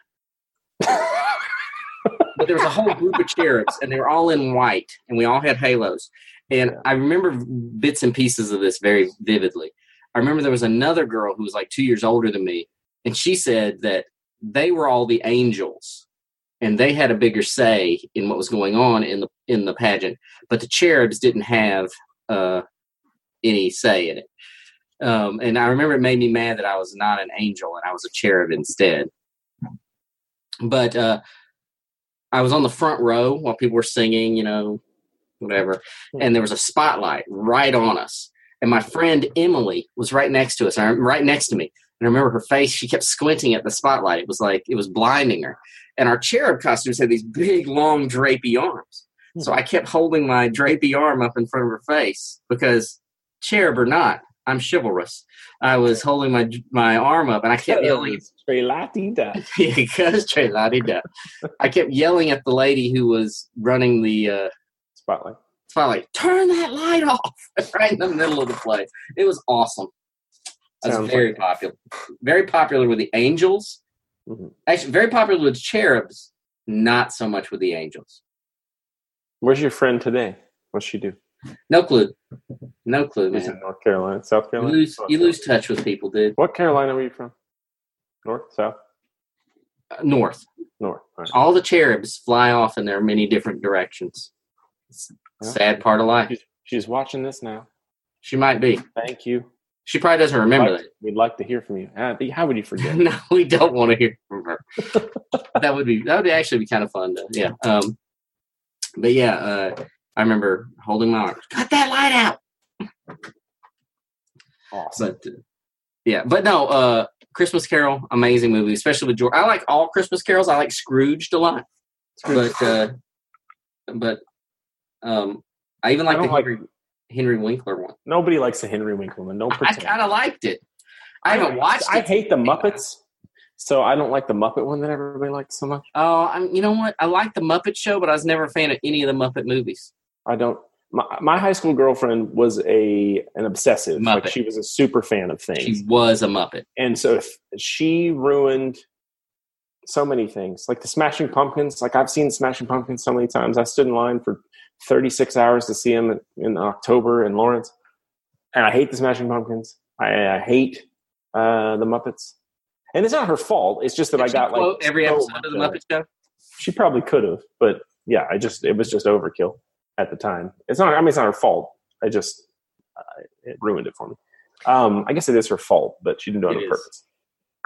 but there was a whole group of cherubs, and they were all in white, and we all had halos. And Yeah. I remember bits and pieces of this very vividly. I remember there was another girl who was like two years older than me, and she said that they were all the angels, and they had a bigger say in what was going on in the in the pageant, but the cherubs didn't have uh, any say in it. Um, and I remember it made me mad that I was not an angel and I was a cherub instead. But uh, I was on the front row while people were singing, you know, whatever, and there was a spotlight right on us. And my friend Emily was right next to us, right next to me. And I remember her face, she kept squinting at the spotlight. It was like it was blinding her. And our cherub costumes had these big, long, drapey arms. So I kept holding my drapey arm up in front of her face because, cherub or not, I'm chivalrous. I was holding my my arm up, and I kept yelling, because Trey Lottie I kept yelling at the lady who was running the uh, Spotlight. spotlight, turn that light off right in the middle of the play. It was awesome. Was very like popular. Very popular with the angels. Mhm. Actually, very popular with cherubs. Not so much with the angels. Where's your friend today? What's she do? No clue. No clue, man. in North Carolina, South You Carolina. lose, you lose touch with people, dude. What Carolina were you from? North, South, Uh, North. North. All right. All the cherubs fly off in their many different directions. Sad part of life. She's, she's watching this now. She might be. Thank you. She probably doesn't remember Like- We'd like to hear from you. Uh, how would you forget? no, we don't want to hear from her. that would be that would actually be kind of fun though. Yeah. Um but yeah, uh I remember holding my arm. Cut that light out. awesome. But uh, yeah, but no, uh Christmas Carol, amazing movie, especially with George. I like all Christmas carols. I like Scrooged a lot. But uh but um I even like I the don't like- Henry, Winkler one. Nobody likes the Henry Winkleman. Don't I kind of liked it. I haven't watched I hate the Muppets, so I don't like the Muppet one that everybody likes so much. Oh, I'm. You know what? I like the Muppet Show, but I was never a fan of any of the Muppet movies. I don't. My, my high school girlfriend was a an obsessive. Like she was a super fan of things, She was a Muppet. and so if she ruined so many things, like the Smashing Pumpkins. Like I've seen Smashing Pumpkins so many times. I stood in line for thirty six hours to see him in, October in Lawrence, and I hate the Smashing Pumpkins. I, I hate uh, the Muppets, and it's not her fault. It's just that I Did she got like every so episode of the. Muppet Show. She probably could have, but yeah, I just it was just overkill at the time. It's not. I mean, it's not her fault. I just uh, it ruined it for me. Um, I guess it is her fault, but she didn't do it, It on is. purpose.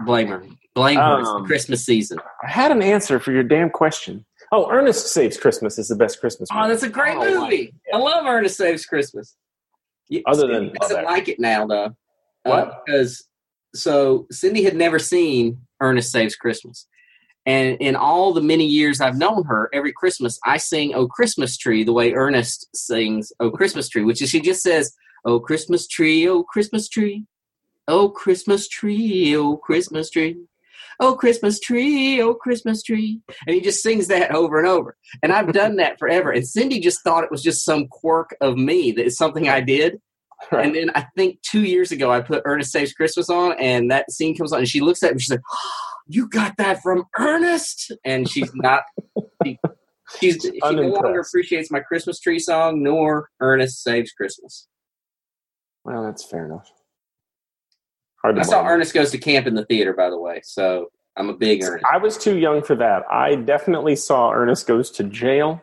Blame her. Blame her. It's the Um, Christmas season. I had an answer for your damn question. Oh, Ernest Saves Christmas is the best Christmas. Movie. Oh, that's a great Oh, wow. movie. I love Ernest Saves Christmas. You- Other Cindy than doesn't other- like it now though. Uh, What? because so Cindy had never seen Ernest Saves Christmas. And in all the many years I've known her, every Christmas I sing "Oh Christmas Tree" the way Ernest sings "Oh Christmas Tree," which is she just says "Oh Christmas tree, oh Christmas tree, oh Christmas tree, oh Christmas tree, oh Christmas tree, oh Christmas tree," and he just sings that over and over. And I've done that forever. And Cindy just thought it was just some quirk of me that it's something I did. Right. And then I think two years ago, I put Ernest Saves Christmas on, and that scene comes on, and she looks at me. And she's like, oh, "You got that from Ernest?" And she's not. She, she's she no longer appreciates my Christmas tree song, nor Ernest Saves Christmas. Well, that's fair enough. Hard I saw. Ernest Goes to Camp in the theater, by the way, so I'm a big Ernest. I was too young for that. I definitely saw Ernest Goes to Jail,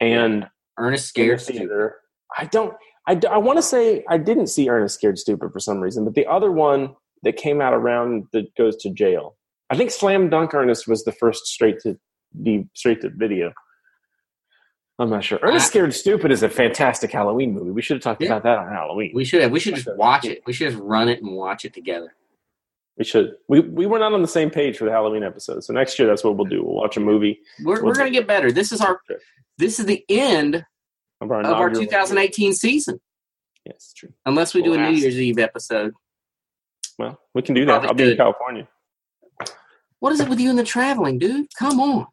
and Ernest the Scared Stupid. theater. I don't. I, I want to say I didn't see Ernest Scared Stupid for some reason, but the other one that came out around that goes to jail. I think Slam Dunk Ernest was the first straight to the straight to video. I'm not sure. Ernest I- Scared Stupid is a fantastic Halloween movie. We should have talked Yeah. about that on Halloween. We should have. We should just watch it. We should just run it and watch it together. We should. We we were not on the same page for the Halloween episode, so next year that's what we'll do. We'll watch a movie We're, We'll we're going to get better. This is our. This is the end of our, of our inaugural- 2018 season, Yes, true. unless we do a New Year's Eve episode. Well, we can do that. Probably I'll be in. California. What is it with you and the traveling, dude? Come on.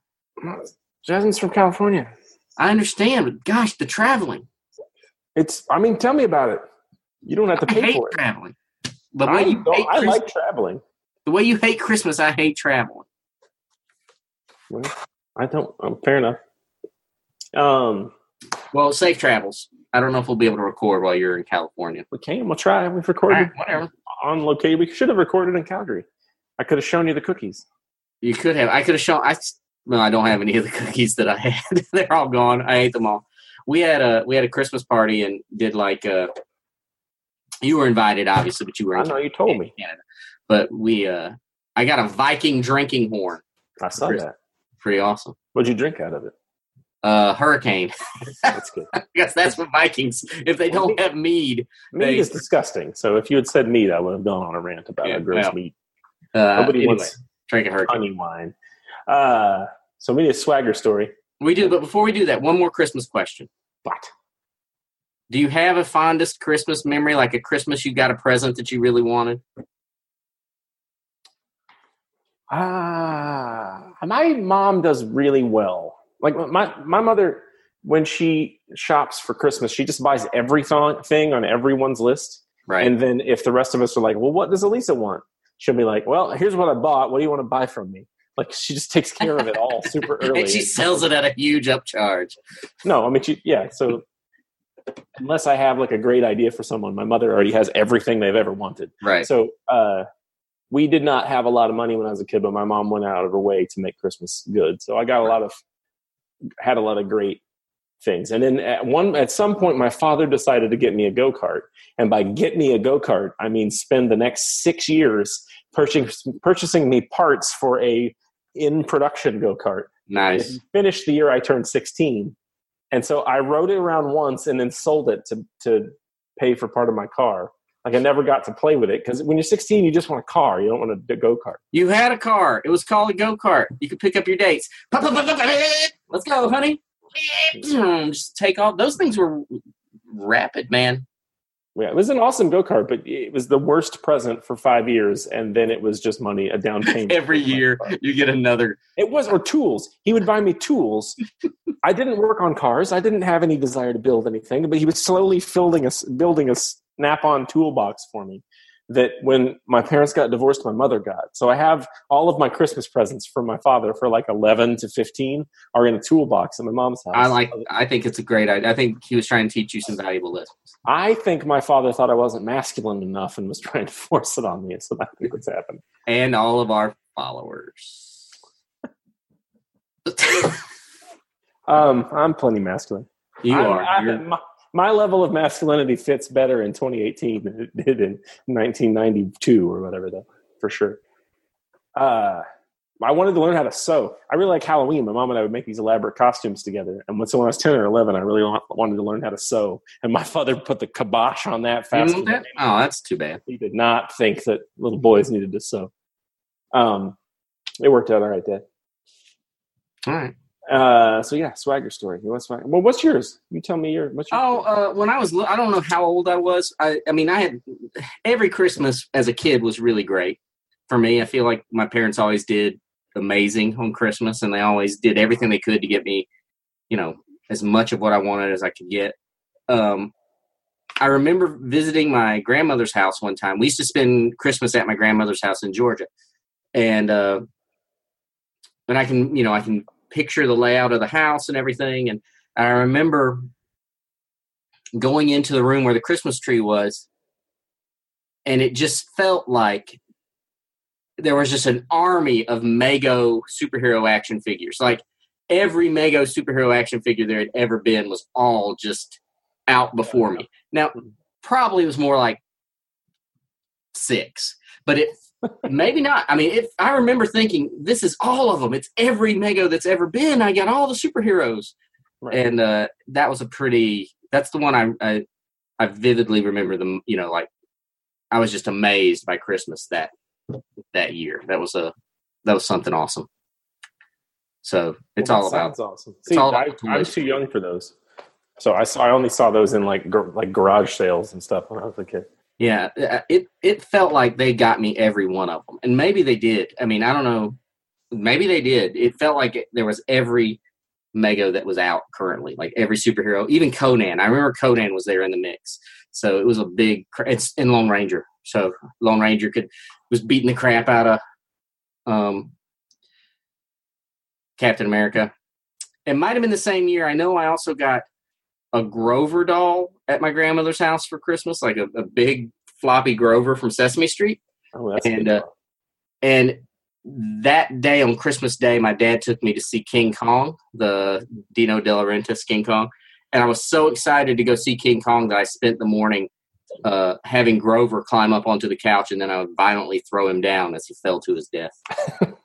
Jasmine's from California. I understand, but gosh, the traveling. It's. I mean, tell me about it. You don't have to I pay hate for it. traveling. The I, way you hate I like traveling. the way you hate Christmas, I hate traveling. Well, I don't. Um, fair enough. Um, Well, safe travels. I don't know if we'll be able to record while you're in California. we can. We'll try. We've recorded right, whatever. on location. We should have recorded in Calgary. I could have shown you the cookies. You could have. I could have shown. I well, I don't have any of the cookies that I had. They're all gone. I ate them all. We had a we had a Christmas party and did like uh You were invited, obviously, but you were. I know you told me. Canada. But we, uh I got a Viking drinking horn. I saw Chris- that. Pretty awesome. What'd you drink out of it? Uh Hurricane. That's good. I guess that's what Vikings. If they don't have mead, mead They- is disgusting. So if you had said mead, I would have gone on a rant about Yeah, gross well, meat. uh, Nobody anyway, wants drink a Hurricane. honey wine. Uh, so we need a swagger story. We do, but before we do that, one more Christmas question. But Do you have a fondest Christmas memory, like a Christmas you got a present that you really wanted? ah, my mom does really well. Like my my mother, when she shops for Christmas, she just buys everything thing on everyone's list. Right. And then if the rest of us are like, well, what does Elisa want? She'll be like, well, here's what I bought. What do you want to buy from me? Like she just takes care of it all super early. and she sells it at a huge upcharge. No, I mean, she, yeah. So unless I have like a great idea for someone, my mother already has everything they've ever wanted. Right. So uh, we did not have a lot of money when I was a kid, but my mom went out of her way to make Christmas good. So I got a lot of had a lot of great things. And then at one at some point, my father decided to get me a go kart, and by get me a go kart, I mean spend the next six years purchasing purchasing me parts for a in production go kart. Nice. Finished the year I turned sixteen, and so I rode it around once and then sold it to to pay for part of my car. Like I never got to play with it because when you're 16, you just want a car. You don't want a go kart. You had a car. It was called a go kart. You could pick up your dates. Let's go, honey. Just take off. Those things were rapid, man. Yeah, it was an awesome go kart, but it was the worst present for five years, and then it was just money, a down payment Every year you get another. It was or tools. He would buy me tools. I didn't work on cars. I didn't have any desire to build anything, but he was slowly building a building a snap-on toolbox for me. That when my parents got divorced, my mother got. So I have all of my Christmas presents from my father for like eleven to fifteen are in a toolbox at my mom's house. I like. I think it's a great idea. I think he was trying to teach you some valuable lessons. I think my father thought I wasn't masculine enough and was trying to force it on me. So I think what's happened. And all of our followers. Um, I'm plenty masculine. you I'm- are. I- my, my level of masculinity fits better in 2018 than it did in 1992 or whatever, though, for sure. Uh, I wanted to learn how to sew. I really like Halloween. My mom and I would make these elaborate costumes together. And when, so when I was 10 or 11, I really wa- wanted to learn how to sew. And my father put the kibosh on that You fast. that? Oh, that's too bad. He did not think that little boys needed to sew. Um, it worked out all right, Dad. All right. Uh, so yeah, swagger story. Want swagger? Well, what's yours? You tell me your. What's your? Oh, uh, when I was, I don't know how old I was. I, I mean, I had every Christmas as a kid was really great for me. I feel like my parents always did amazing on Christmas, and they always did everything they could to get me, you know, as much of what I wanted as I could get. Um, I remember visiting my grandmother's house one time. We used to spend Christmas at my grandmother's house in Georgia, and uh, and I can, you know, I can picture the layout of the house and everything. And I remember going into the room where the Christmas tree was, and it just felt like there was just an army of Mego superhero action figures. Like every Mego superhero action figure there had ever been was all just out before me. Now, probably was more like six, but it maybe not. I mean, if I remember thinking, this is all of them. It's every Mego that's ever been. I got all the superheroes Right. and uh, that was a pretty. That's the one I, I I vividly remember them. You know, like I was just amazed by Christmas that that year. That was a that was something awesome. So it's Well, all about sounds awesome. it's See, all I, was too young for those, so I saw. I only saw those in like gar- like garage sales and stuff when I was a kid. Yeah. uh, It it felt like they got me every one of them, and maybe they did. I mean, I don't know. Maybe they did. It felt like it, there was every Mego that was out currently, like every superhero, even Conan. I remember Conan was there in the mix, so it was a big. It's in Lone Ranger, so Lone Ranger could was beating the crap out of um Captain America. It might have been the same year. I know I also got a Grover doll at my grandmother's house for Christmas, like a, a big floppy Grover from Sesame Street. Oh, that's And, uh, And that day on Christmas Day, my dad took me to see King Kong, the Dino De Laurentiis King Kong, and I was so excited to go see King Kong that I spent the morning uh, having Grover climb up onto the couch, and then I would violently throw him down as he fell to his death.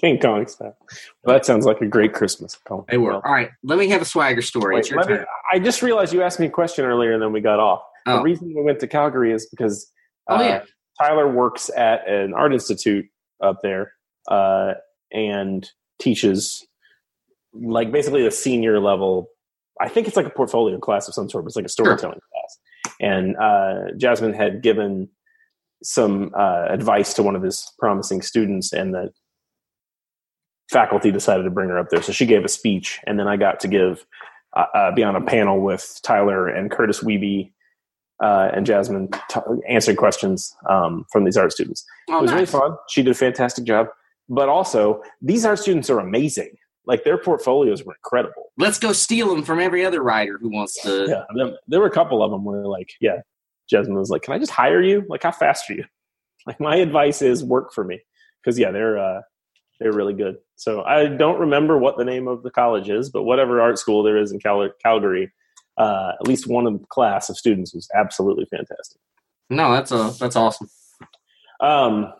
King Kong style. Well, that sounds like a great Christmas. Cullen. They were all right. Let me have a swagger story. it's wait, your let me- I just realized you asked me a question earlier and then we got off. The Oh. reason we went to Calgary is because Oh, uh, yeah. Tyler works at an art institute up there uh, and teaches like basically the senior level. I think it's like a portfolio class of some sort. But it's like a storytelling class. And uh, Jasmine had given some uh, advice to one of his promising students, and the faculty decided to bring her up there. So she gave a speech, and then I got to give uh, uh, be on a panel with Tyler and Curtis Weeby uh, and Jasmine t- answering questions um, from these art students. Oh, it was nice. really fun. She did a fantastic job. But also, these art students are amazing. Like their portfolios were incredible. Let's go steal them from every other writer who wants to. Yeah, them- there were a couple of them where like, yeah, Jasmine was like, "Can I just hire you? Like, how fast are you?" Like, my advice is work for me because yeah, they're uh, they're really good. So I don't remember what the name of the college is, but whatever art school there is in Cal- Calgary, uh, at least one of the class of students was absolutely fantastic. No, that's a that's awesome. Um,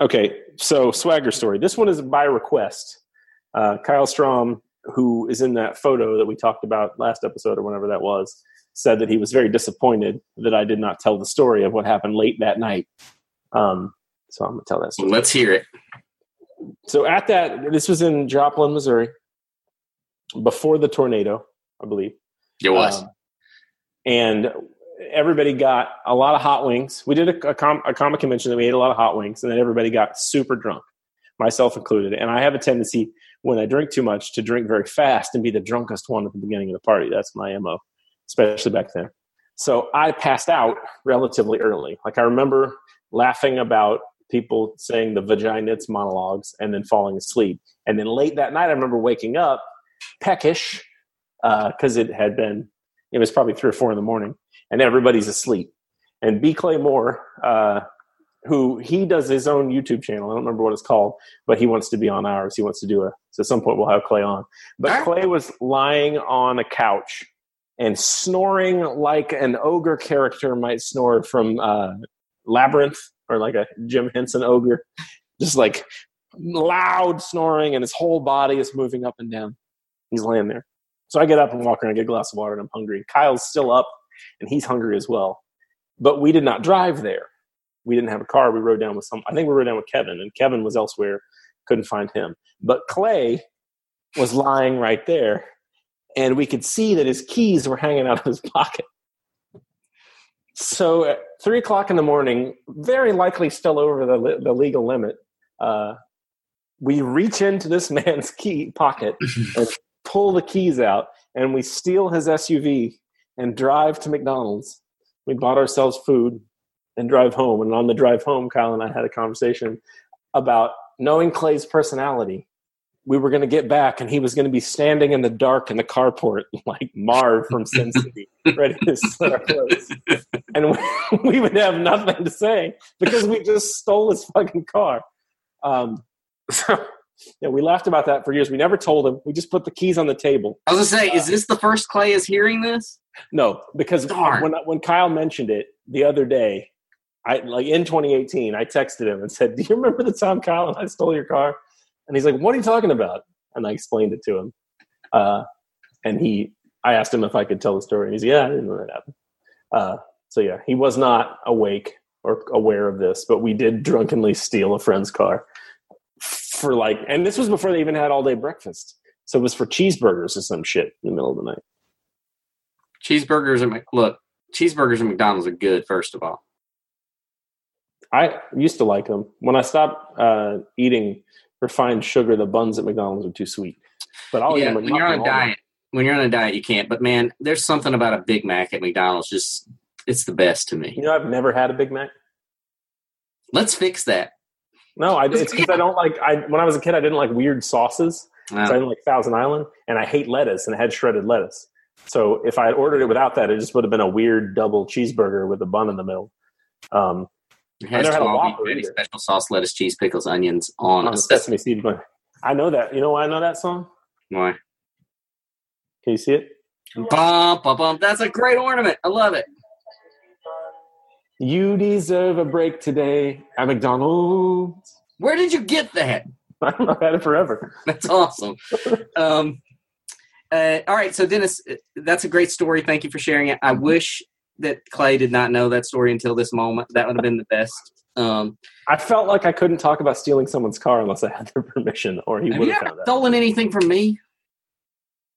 okay, so swagger story. This one is by request. Uh, Kyle Strom, who is in that photo that we talked about last episode or whenever that was, said that he was very disappointed that I did not tell the story of what happened late that night. Um, so I'm gonna tell that story. Let's hear it. So at that, this was in Joplin, Missouri, before the tornado, I believe. It was. Um, and everybody got a lot of hot wings. We did a, a, com- a comic convention that we ate a lot of hot wings, and then everybody got super drunk, myself included. And I have a tendency when I drink too much to drink very fast and be the drunkest one at the beginning of the party. That's my mo, especially back then. So I passed out relatively early. Like I remember laughing about people saying the vaginits monologues and then falling asleep. And then late that night, I remember waking up peckish because it had been it was probably three or four in the morning and everybody's asleep. And b. Claymore uh, who he does his own youtube channel. I don't remember what it's called but he wants to be on ours. He wants to do a so at some point we'll have clay on. But clay was lying on a couch and snoring like an ogre character might snore from uh, labyrinth or like a jim henson ogre just like loud snoring and his whole body is moving up and down he's laying there so I get up and walk around, get a glass of water, and I'm hungry. Kyle's still up, and he's hungry as well. But we did not drive there. We didn't have a car. We rode down with some. I think we rode down with Kevin, and Kevin was elsewhere. Couldn't find him. But Clay was lying right there, and we could see that his keys were hanging out of his pocket. So at three o'clock in the morning, very likely still over the the legal limit, uh, we reach into this man's key pocket and pull the keys out and we steal his SUV and drive to McDonald's. We bought ourselves food and drive home. And on the drive home, Kyle and I had a conversation about knowing Clay's personality. We were going to get back and he was going to be standing in the dark in the carport like Marv from Sin City, ready to slit our throats. And we, we would have nothing to say because we just stole his fucking car. Um, so yeah, we laughed about that for years. We never told him. We just put the keys on the table. I was gonna say, is this the first Clay is hearing this? No, because Darn. when when Kyle mentioned it the other day, I like in 2018, I texted him and said, "Do you remember the time Kyle and I stole your car?" And he's like, "What are you talking about?" And I explained it to him. Uh, and he, I asked him if I could tell the story, and he's, "Yeah, I didn't know that happened." Uh, so yeah, he was not awake or aware of this, but we did drunkenly steal a friend's car for like, and this was before they even had all day breakfast. So it was for cheeseburgers or some shit in the middle of the night. Cheeseburgers Mc- look, cheeseburgers and McDonald's are good. First of all, I used to like them. When I stopped uh, eating refined sugar, the buns at McDonald's are too sweet. But I'll eat yeah, them when you're on a diet, when you're on a diet, you can't. But man, there's something about a Big Mac at McDonald's. Just it's the best to me. You know, I've never had a Big Mac. Let's fix that. No, I, it's because I don't like. I when I was a kid, I didn't like weird sauces. Wow. So I didn't like Thousand Island, and I hate lettuce, and it had shredded lettuce. So if I had ordered it without that, it just would have been a weird double cheeseburger with a bun in the middle. Um, it has 12 special sauce, lettuce, cheese, pickles, onions on, on a sesame seed bun. I know that. You know why I know that song? Why? Can you see it? Bum, bum, bum. That's a great ornament. I love it. You deserve a break today at McDonald's. Where did you get that? I've had it forever. That's awesome. um, uh, all right, so Dennis, uh, that's a great story. Thank you for sharing it. I wish that Clay did not know that story until this moment. That would have been the best. Um, I felt like I couldn't talk about stealing someone's car unless I had their permission, or he would have found that. Stolen anything from me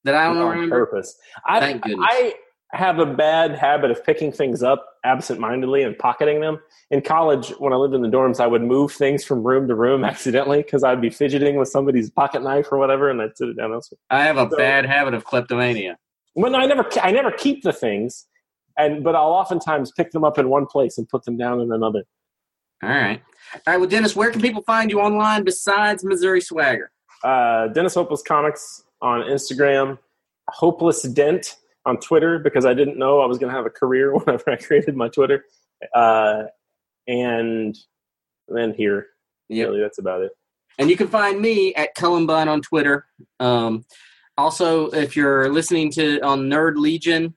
that I don't remember? Purpose. I, Thank goodness. I have a bad habit of picking things up absentmindedly and pocketing them. In college, when I lived in the dorms, I would move things from room to room accidentally because I'd be fidgeting with somebody's pocket knife or whatever, and I'd sit it down elsewhere. I have a so, bad habit of kleptomania. Well, I never, I never keep the things, and but I'll oftentimes pick them up in one place and put them down in another. All right, all right. Well, Dennis, where can people find you online besides Missouri Swagger? Uh, Dennis Hopeless Comics on Instagram, Hopeless Dent on Twitter because I didn't know I was going to have a career whenever I created my Twitter. Uh, and then here, yep. really, that's about it. And you can find me at Cullen Bunn on Twitter. Um, also, if you're listening to on Nerd Legion,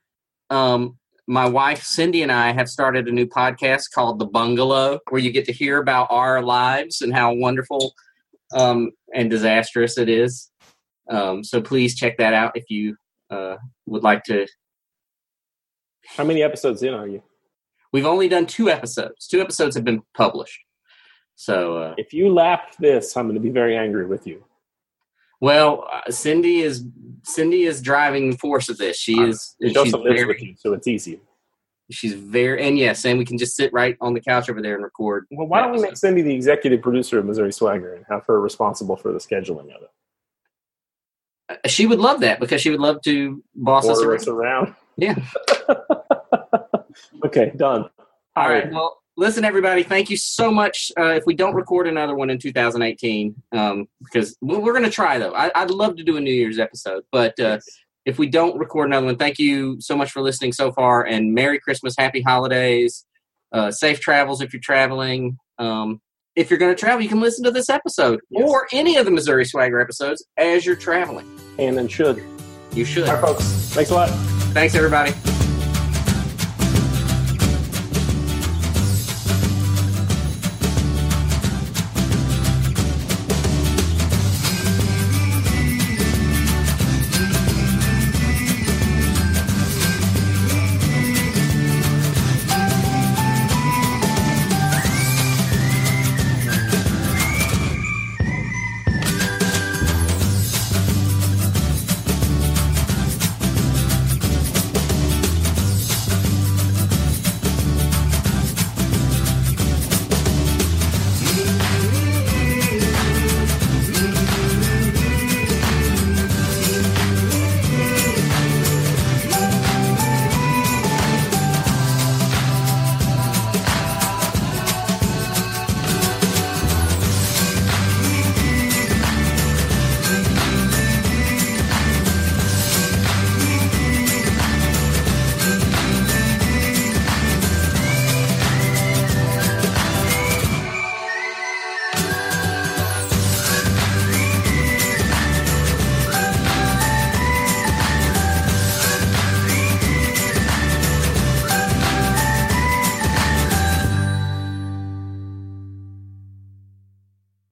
um, my wife Cindy and I have started a new podcast called The Bungalow, where you get to hear about our lives and how wonderful um, and disastrous it is. Um, so please check that out if you uh, would like to. How many episodes in are you? We've only done two episodes. Two episodes have been published. So uh, if you lap this, I'm going to be very angry with you. Well, uh, Cindy is Cindy is driving force of this. She is. She also lives very, with you, so it's easy. She's very and yes, and we can just sit right on the couch over there and record. Well, why don't we make Cindy the executive producer of Missouri Swagger and have her responsible for the scheduling of it? She would love that because she would love to boss us around. around. Yeah. okay, done. All, All right. right. Well, listen, everybody. Thank you so much. Uh, if we don't record another one in 2018, um, because we're going to try though. I, would love to do a New Year's episode, but uh, yes. if we don't record another one, thank you so much for listening so far, and Merry Christmas, Happy Holidays, uh, safe travels if you're traveling. Um, if you're going to travel, you can listen to this episode yes. or any of the Missouri Swagger episodes as you're traveling. And then should. You should. All right, folks. Thanks a lot. Thanks, everybody.